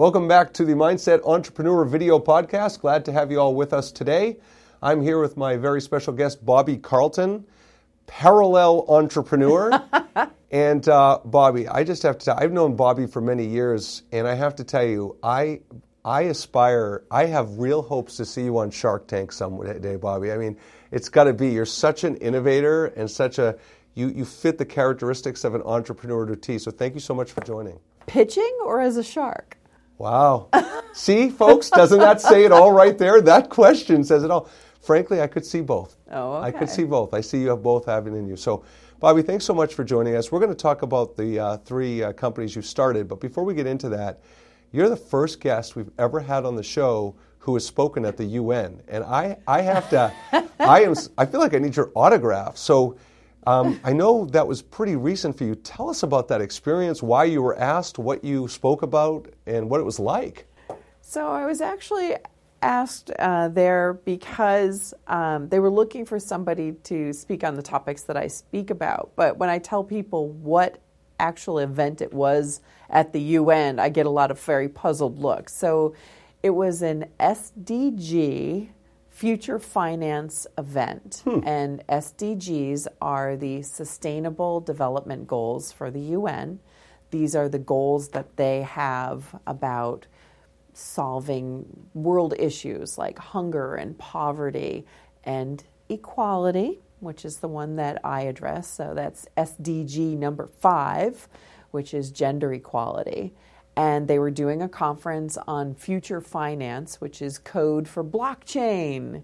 Welcome back to the Mindset Entrepreneur video podcast. Glad to have you all with us today. I'm here with my very special guest, Bobbie Carlton, parallel entrepreneur. and uh, Bobbie, I just have to tell I've known Bobbie for many years, and I have to tell you, I I aspire, I have real hopes to see you on Shark Tank someday, Bobbie. I mean, it's got to be. You're such an innovator and such a, you, you fit the characteristics of an entrepreneur to T. So thank you so much for joining. Pitching or as a shark? Wow. see, folks, doesn't that say it all right there? That question says it all. Frankly, I could see both. Oh, okay. I could see both. I see you have both having in you. So, Bobbie, thanks so much for joining us. We're going to talk about the uh, three uh, companies you started, but before we get into that, you're the first guest we've ever had on the show who has spoken at the UN, and I, I have to, I am, I feel like I need your autograph. So, um, I know that was pretty recent for you. Tell us about that experience, why you were asked, what you spoke about, and what it was like. So I was actually asked uh, there because um, they were looking for somebody to speak on the topics that I speak about. But when I tell people what actual event it was at the UN, I get a lot of very puzzled looks. So it was an SDG future finance event. Hmm. And SDGs are the Sustainable Development Goals for the UN. These are the goals that they have about solving world issues like hunger and poverty and equality which is the one that I address. So that's SDG number five, which is gender equality. And they were doing a conference on future finance, which is code for blockchain.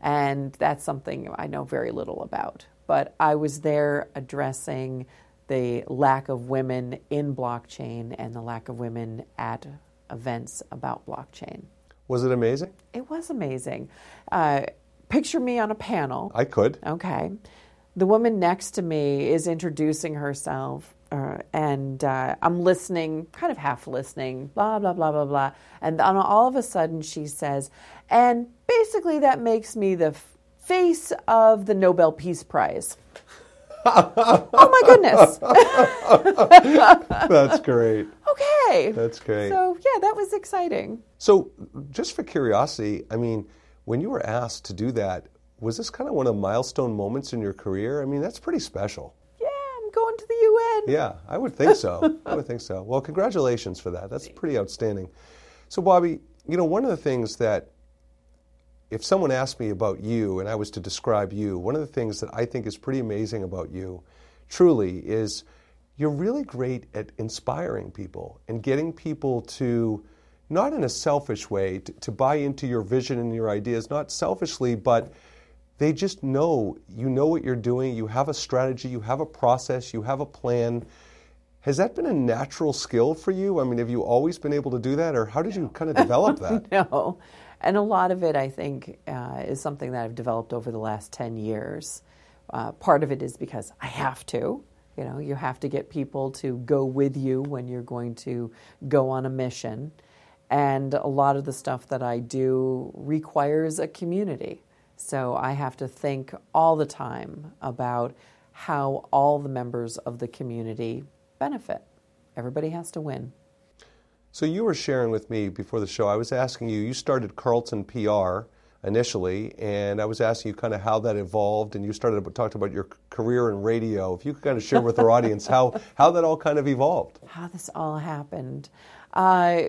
And that's something I know very little about. But I was there addressing the lack of women in blockchain and the lack of women at events about blockchain. Was it amazing? It was amazing. Uh, picture me on a panel. I could. Okay. The woman next to me is introducing herself, uh, and uh, I'm listening, kind of half listening, blah, blah, blah, blah, blah. And then all of a sudden she says, and basically that makes me the face of the Nobel Peace Prize. oh my goodness. That's great. Okay. That's great. So, yeah, that was exciting. So, just for curiosity, I mean, when you were asked to do that, was this kind of one of the milestone moments in your career? I mean, that's pretty special. Going to the UN. Yeah, I would think so. I would think so. Well, congratulations for that. That's pretty outstanding. So, Bobbie, you know, one of the things that if someone asked me about you and I was to describe you, one of the things that I think is pretty amazing about you, truly, is you're really great at inspiring people and getting people to not in a selfish way, to, to buy into your vision and your ideas, not selfishly, but they just know you know what you're doing, you have a strategy, you have a process, you have a plan. Has that been a natural skill for you? I mean, have you always been able to do that, or how did you kind of develop that? no. And a lot of it, I think, uh, is something that I've developed over the last 10 years. Uh, part of it is because I have to. You know, you have to get people to go with you when you're going to go on a mission. And a lot of the stuff that I do requires a community. So I have to think all the time about how all the members of the community benefit. Everybody has to win. So you were sharing with me before the show, I was asking you, you started Carlton PR initially, and I was asking you kind of how that evolved, and you started talked about your career in radio. If you could kind of share with our audience how, how that all kind of evolved. How this all happened. Uh,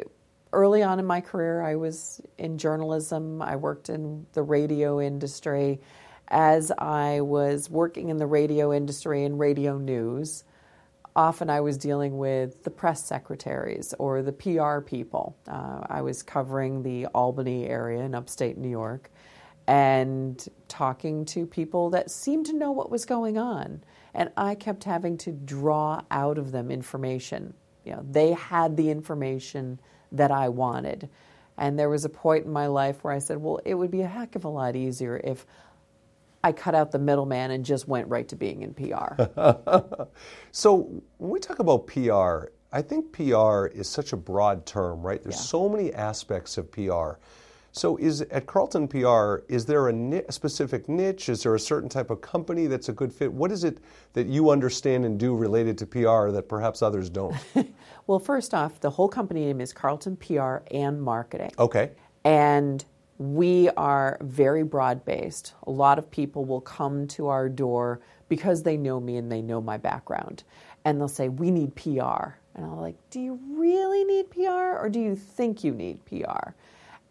early on in my career, I was in journalism. I worked in the radio industry. As I was working in the radio industry and radio news, often I was dealing with the press secretaries or the PR people. Uh, I was covering the Albany area in upstate New York and talking to people that seemed to know what was going on. And I kept having to draw out of them information. You know, they had the information that I wanted. And there was a point in my life where I said, well, it would be a heck of a lot easier if I cut out the middleman and just went right to being in PR. so when we talk about PR, I think PR is such a broad term, right? There's yeah. so many aspects of PR. So, is at Carlton PR, is there a, ni- a, specific niche? Is there a certain type of company that's a good fit? What is it that you understand and do related to PR that perhaps others don't? well, first off, the whole company name is Carlton PR and Marketing. Okay. And we are very broad based. A lot of people will come to our door because they know me and they know my background. And they'll say, We need PR. And I'm like, Do you really need PR or do you think you need PR?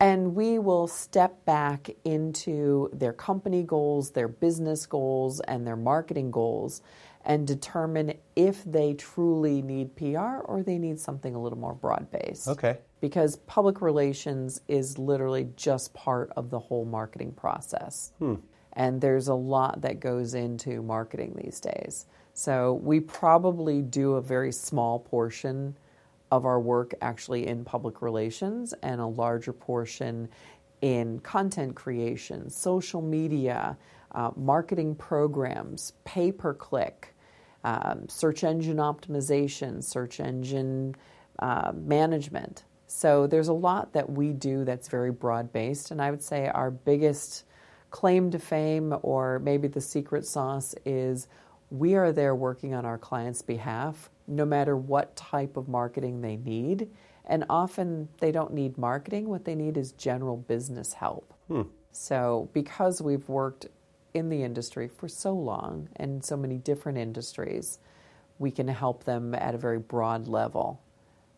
And we will step back into their company goals, their business goals, and their marketing goals and determine if they truly need PR or they need something a little more broad based. Okay. Because public relations is literally just part of the whole marketing process. Hmm. And there's a lot that goes into marketing these days. So we probably do a very small portion of our work actually in public relations and a larger portion in content creation, social media, uh, marketing programs, pay per click, um, search engine optimization, search engine uh, management. So there's a lot that we do that's very broad based, and I would say our biggest claim to fame or maybe the secret sauce is we are there working on our clients' behalf no matter what type of marketing they need. And often they don't need marketing, what they need is general business help. Hmm. So, because we've worked in the industry for so long and so many different industries, we can help them at a very broad level.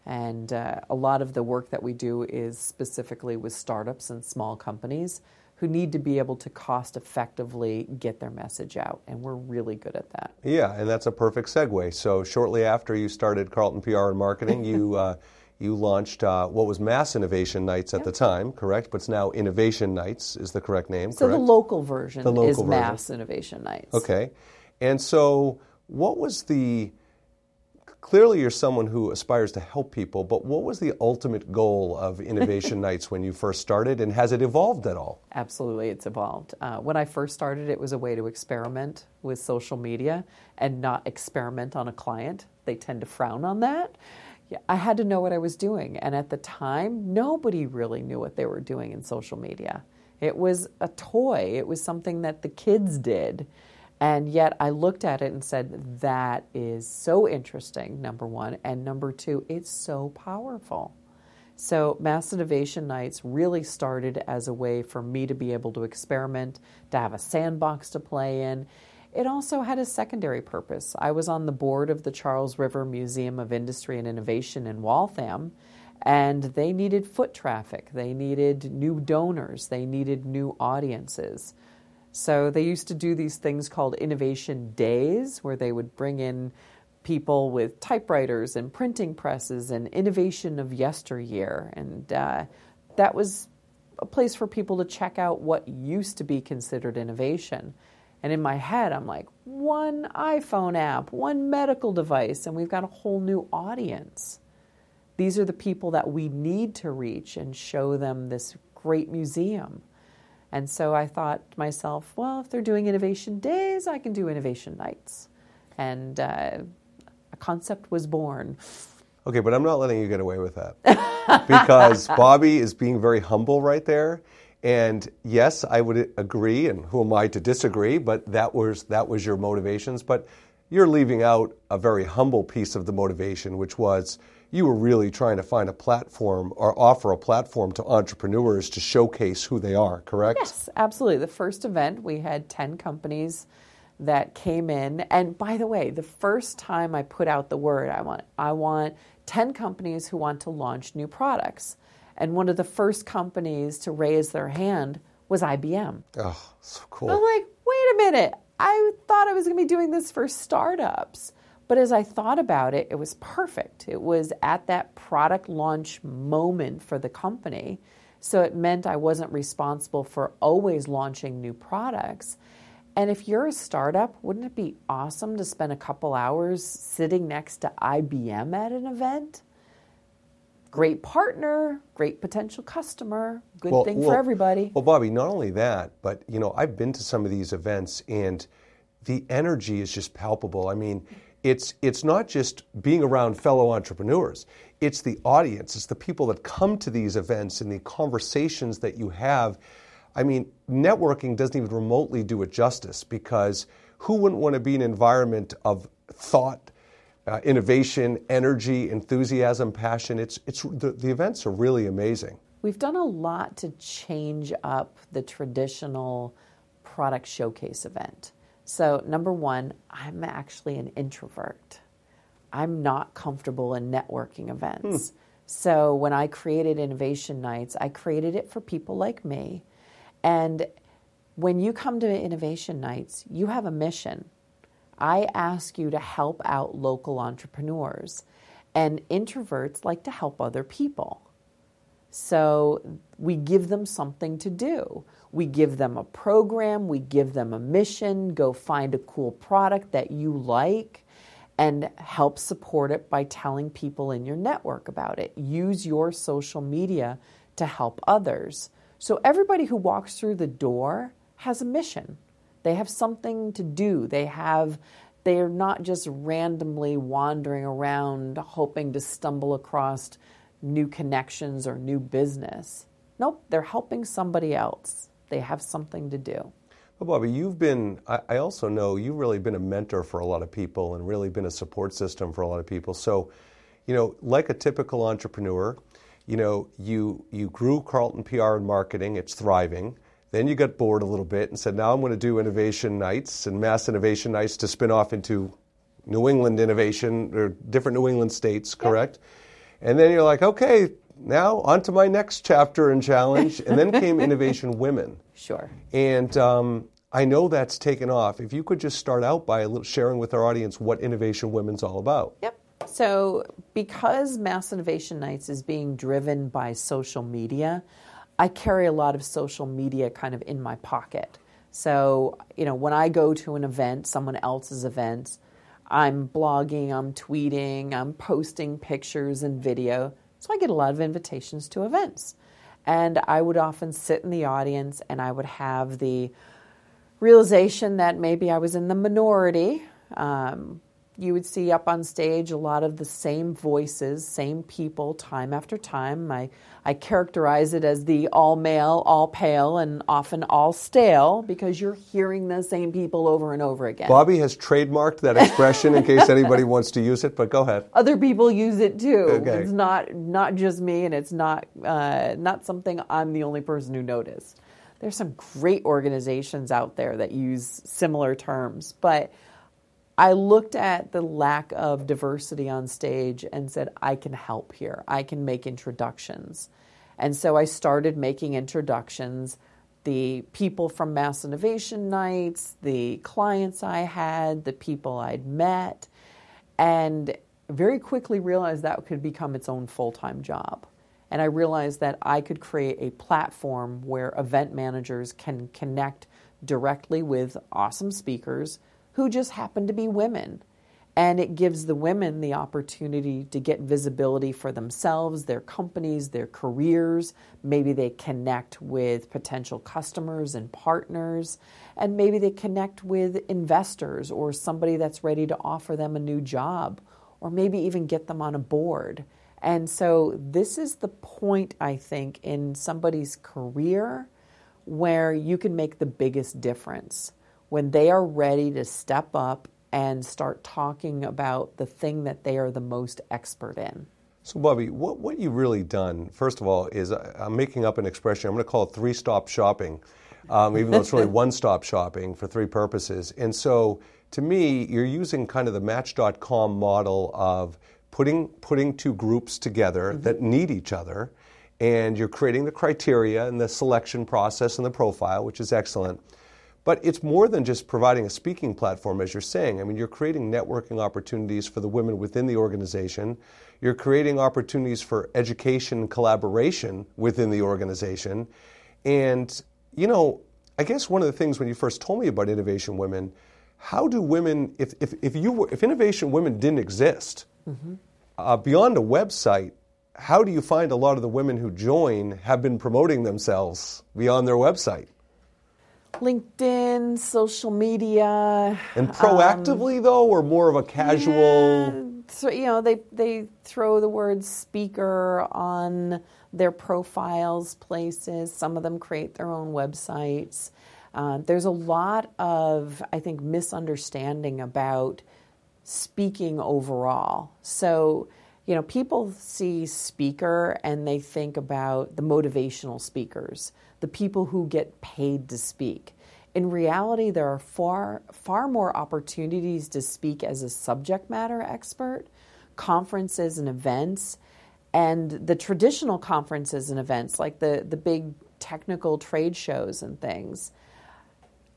And uh, a lot of the work that we do is specifically with startups and small companies who need to be able to cost effectively get their message out. And we're really good at that. Yeah, and that's a perfect segue. So, shortly after you started Carlton PR and Marketing, you uh, you launched uh, what was Mass Innovation Nights at yep. the time, correct? But it's now Innovation Nights is the correct name, so correct? the local version the local is version. Mass Innovation Nights. Okay. And so, what was the clearly you're someone who aspires to help people, but what was the ultimate goal of Innovation Nights when you first started, and has it evolved at all? Absolutely, it's evolved. Uh, when I first started, it was a way to experiment with social media and not experiment on a client. They tend to frown on that. I had to know what I was doing, and at the time, nobody really knew what they were doing in social media. It was a toy, it was something that the kids did. And yet I looked at it and said, that is so interesting, number one. And number two, it's so powerful. So, Mass Innovation Nights really started as a way for me to be able to experiment, to have a sandbox to play in. It also had a secondary purpose. I was on the board of the Charles River Museum of Industry and Innovation in Waltham, and they needed foot traffic, they needed new donors, they needed new audiences. So they used to do these things called innovation days where they would bring in people with typewriters and printing presses and innovation of yesteryear. And uh, that was a place for people to check out what used to be considered innovation. And in my head, I'm like, one iPhone app, one medical device, and we've got a whole new audience. These are the people that we need to reach and show them this great museum. And so I thought to myself, well, if they're doing innovation days, I can do innovation nights. And uh, a concept was born. Okay, but I'm not letting you get away with that. because Bobbie is being very humble right there. And yes, I would agree, and who am I to disagree, but that was, that was your motivations. But you're leaving out a very humble piece of the motivation, which was you were really trying to find a platform or offer a platform to entrepreneurs to showcase who they are, correct? Yes, absolutely. The first event, we had 10 companies that came in. And by the way, the first time I put out the word, I want, I want 10 companies who want to launch new products. And one of the first companies to raise their hand was IBM. Oh, so cool. I'm like, wait a minute. I thought I was going to be doing this for startups. But as I thought about it, it was perfect. It was at that product launch moment for the company. So it meant I wasn't responsible for always launching new products. And if you're a startup, wouldn't it be awesome to spend a couple hours sitting next to IBM at an event? Great partner, great potential customer, good well, thing well, for everybody. Well, Bobbie, not only that, but you know, I've been to some of these events and the energy is just palpable. I mean, it's it's not just being around fellow entrepreneurs. It's the audience. It's the people that come to these events and the conversations that you have. I mean, networking doesn't even remotely do it justice because who wouldn't want to be in an environment of thought, uh, innovation, energy, enthusiasm, passion? It's it's the, the events are really amazing. We've done a lot to change up the traditional product showcase event. So, number one, I'm actually an introvert. I'm not comfortable in networking events. Hmm. So, when I created Innovation Nights, I created it for people like me. And when you come to Innovation Nights, you have a mission. I ask you to help out local entrepreneurs. And introverts like to help other people. So we give them something to do. We give them a program, we give them a mission, go find a cool product that you like and help support it by telling people in your network about it. Use your social media to help others. So everybody who walks through the door has a mission. They have something to do. They have they are not just randomly wandering around hoping to stumble across new connections or new business. Nope, they're helping somebody else. They have something to do. Well, Bobbie, you've been, I also know you've really been a mentor for a lot of people and really been a support system for a lot of people. So, you know, like a typical entrepreneur, you know, you, you grew Carlton PR and marketing, it's thriving. Then you got bored a little bit and said, now I'm going to do innovation nights and mass innovation nights to spin off into New England innovation or different New England states, correct? Yeah. And then you're like, okay, now on to my next chapter and challenge. And then came Innovation Women. Sure. And um, I know that's taken off. If you could just start out by sharing with our audience what Innovation Women's all about. Yep. So, because Mass Innovation Nights is being driven by social media, I carry a lot of social media kind of in my pocket. So, you know, when I go to an event, someone else's event, I'm blogging, I'm tweeting, I'm posting pictures and video. So I get a lot of invitations to events. And I would often sit in the audience and I would have the realization that maybe I was in the minority. Um, you would see up on stage a lot of the same voices, same people, time after time. I, I characterize it as the all male, all pale, and often all stale because you're hearing the same people over and over again. Bobbie has trademarked that expression in case anybody wants to use it, but go ahead. Other people use it too. Okay. It's not not just me, and it's not uh, not something I'm the only person who noticed. There's some great organizations out there that use similar terms, but I looked at the lack of diversity on stage and said, I can help here. I can make introductions. And so I started making introductions. The people from Mass Innovation Nights, the clients I had, the people I'd met, and very quickly realized that could become its own full time job. And I realized that I could create a platform where event managers can connect directly with awesome speakers who just happen to be women. And it gives the women the opportunity to get visibility for themselves, their companies, their careers. Maybe they connect with potential customers and partners. And maybe they connect with investors or somebody that's ready to offer them a new job, or maybe even get them on a board. And so, this is the point, I think, in somebody's career where you can make the biggest difference when they are ready to step up and start talking about the thing that they are the most expert in. So, Bobbie, what, what you've really done, first of all, is uh, I'm making up an expression. I'm going to call it three stop shopping, um, even though it's really one stop shopping for three purposes. And so, to me, you're using kind of the Match.com model of putting, putting two groups together mm-hmm. that need each other, and you're creating the criteria and the selection process and the profile, which is excellent. But it's more than just providing a speaking platform, as you're saying. I mean, you're creating networking opportunities for the women within the organization. You're creating opportunities for education and collaboration within the organization. And, you know, I guess one of the things when you first told me about Innovation Women, how do women, if, if, if, you were, if Innovation Women didn't exist, mm-hmm. uh, beyond a website, how do you find a lot of the women who join have been promoting themselves beyond their website? LinkedIn, social media. And proactively, though, or more of a casual. Yeah, so, you know, they, they throw the word speaker on their profiles, places. Some of them create their own websites. Uh, there's a lot of, I think, misunderstanding about speaking overall. So, you know, people see speaker and they think about the motivational speakers, the people who get paid to speak. In reality, there are far, far more opportunities to speak as a subject matter expert, conferences and events, and the traditional conferences and events, like the, the big technical trade shows and things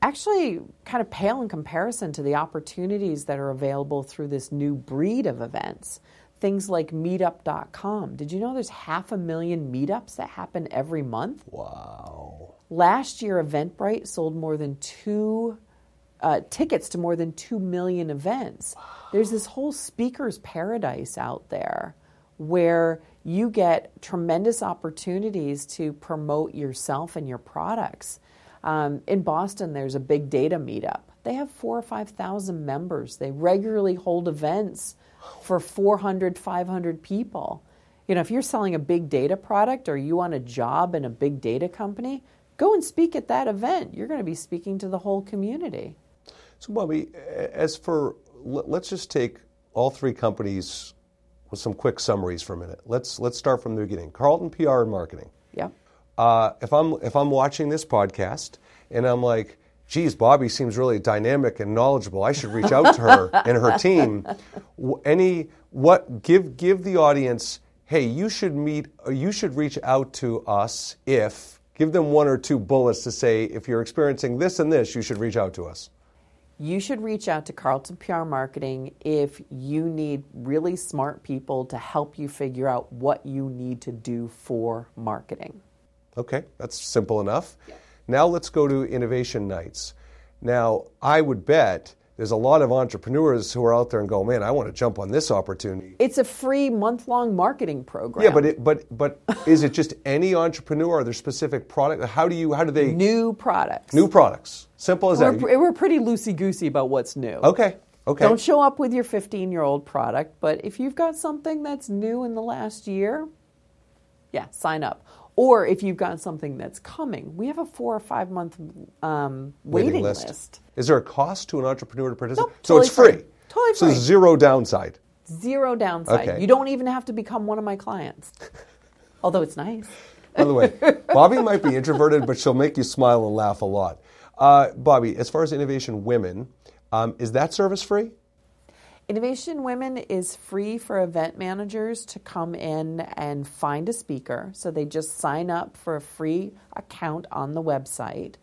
actually kind of pale in comparison to the opportunities that are available through this new breed of events. Things like meetup.com. Did you know there's half a million meetups that happen every month? Wow. Last year, Eventbrite sold more than two uh, tickets to more than 2 million events. Wow. There's this whole speaker's paradise out there where you get tremendous opportunities to promote yourself and your products. Um, in Boston, there's a big data meetup. They have four or 5,000 members. They regularly hold events for 400, 500 people. You know, if you're selling a big data product or you want a job in a big data company, go and speak at that event. You're going to be speaking to the whole community. So, Bobbie, as for let's just take all three companies with some quick summaries for a minute. Let's let's start from the beginning. Carlton PR and marketing. Yeah uh, if I'm if I'm watching this podcast and I'm like, geez, Bobbie seems really dynamic and knowledgeable. I should reach out to her and her team. Any what give give the audience, hey, you should meet, you should reach out to us if give them one or two bullets to say if you're experiencing this and this, you should reach out to us. You should reach out to Carlton PR Marketing if you need really smart people to help you figure out what you need to do for marketing. Okay, that's simple enough. Yeah. Now let's go to innovation nights. Now, I would bet there's a lot of entrepreneurs who are out there and go, man, I want to jump on this opportunity. It's a free month-long marketing program. Yeah, but it, but but is it just any entrepreneur? Are there specific product? How do you how do they new products? New products. Simple as we're, that. We're pretty loosey goosey about what's new. Okay. Okay. Don't show up with your 15 year old product, but if you've got something that's new in the last year, yeah, sign up. Or if you've got something that's coming, we have a four or five month um, waiting, waiting list. list. Is there a cost to an entrepreneur to participate? Nope, totally so it's free. free. Totally free. So zero downside. Zero downside. Okay. You don't even have to become one of my clients. Although it's nice. By the way, Bobbie might be introverted, but she'll make you smile and laugh a lot. Uh, Bobbie, as far as Innovation Women, um, is that service free? Innovation Women is free for event managers to come in and find a speaker. So they just sign up for a free account on the website.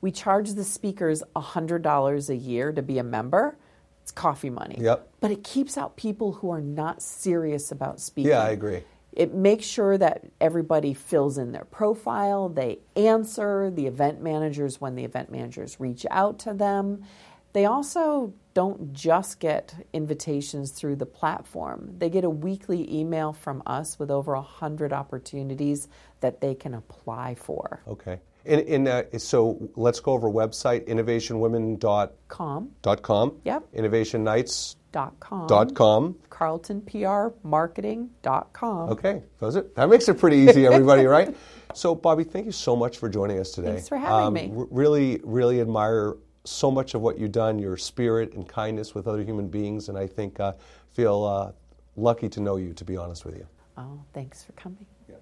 We charge the speakers $100 a year to be a member. It's coffee money. Yep. But it keeps out people who are not serious about speaking. Yeah, I agree. It makes sure that everybody fills in their profile, they answer the event managers when the event managers reach out to them. They also don't just get invitations through the platform. They get a weekly email from us with over 100 opportunities that they can apply for. Okay. In, in, uh, so let's go over website innovationwomen.com. Dot com. Yep. Innovationnights. Dot com. Dot com. CarltonPRmarketing.com. Okay, does it? That makes it pretty easy, everybody, right? So, Bobbie, thank you so much for joining us today. Thanks for having um, me. Really, really admire so much of what you've done, your spirit and kindness with other human beings, and I think uh, feel uh, lucky to know you, to be honest with you. Oh, thanks for coming. Yeah.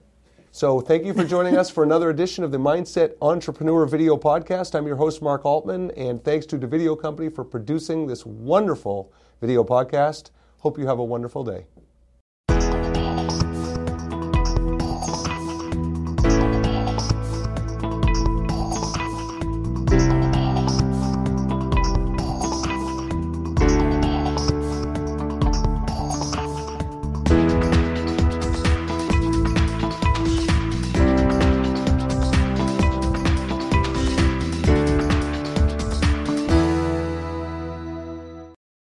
So, thank you for joining us for another edition of the Mindset Entrepreneur Video Podcast. I'm your host, Mark Altman, and thanks to Davideo Company for producing this wonderful video podcast. Hope you have a wonderful day.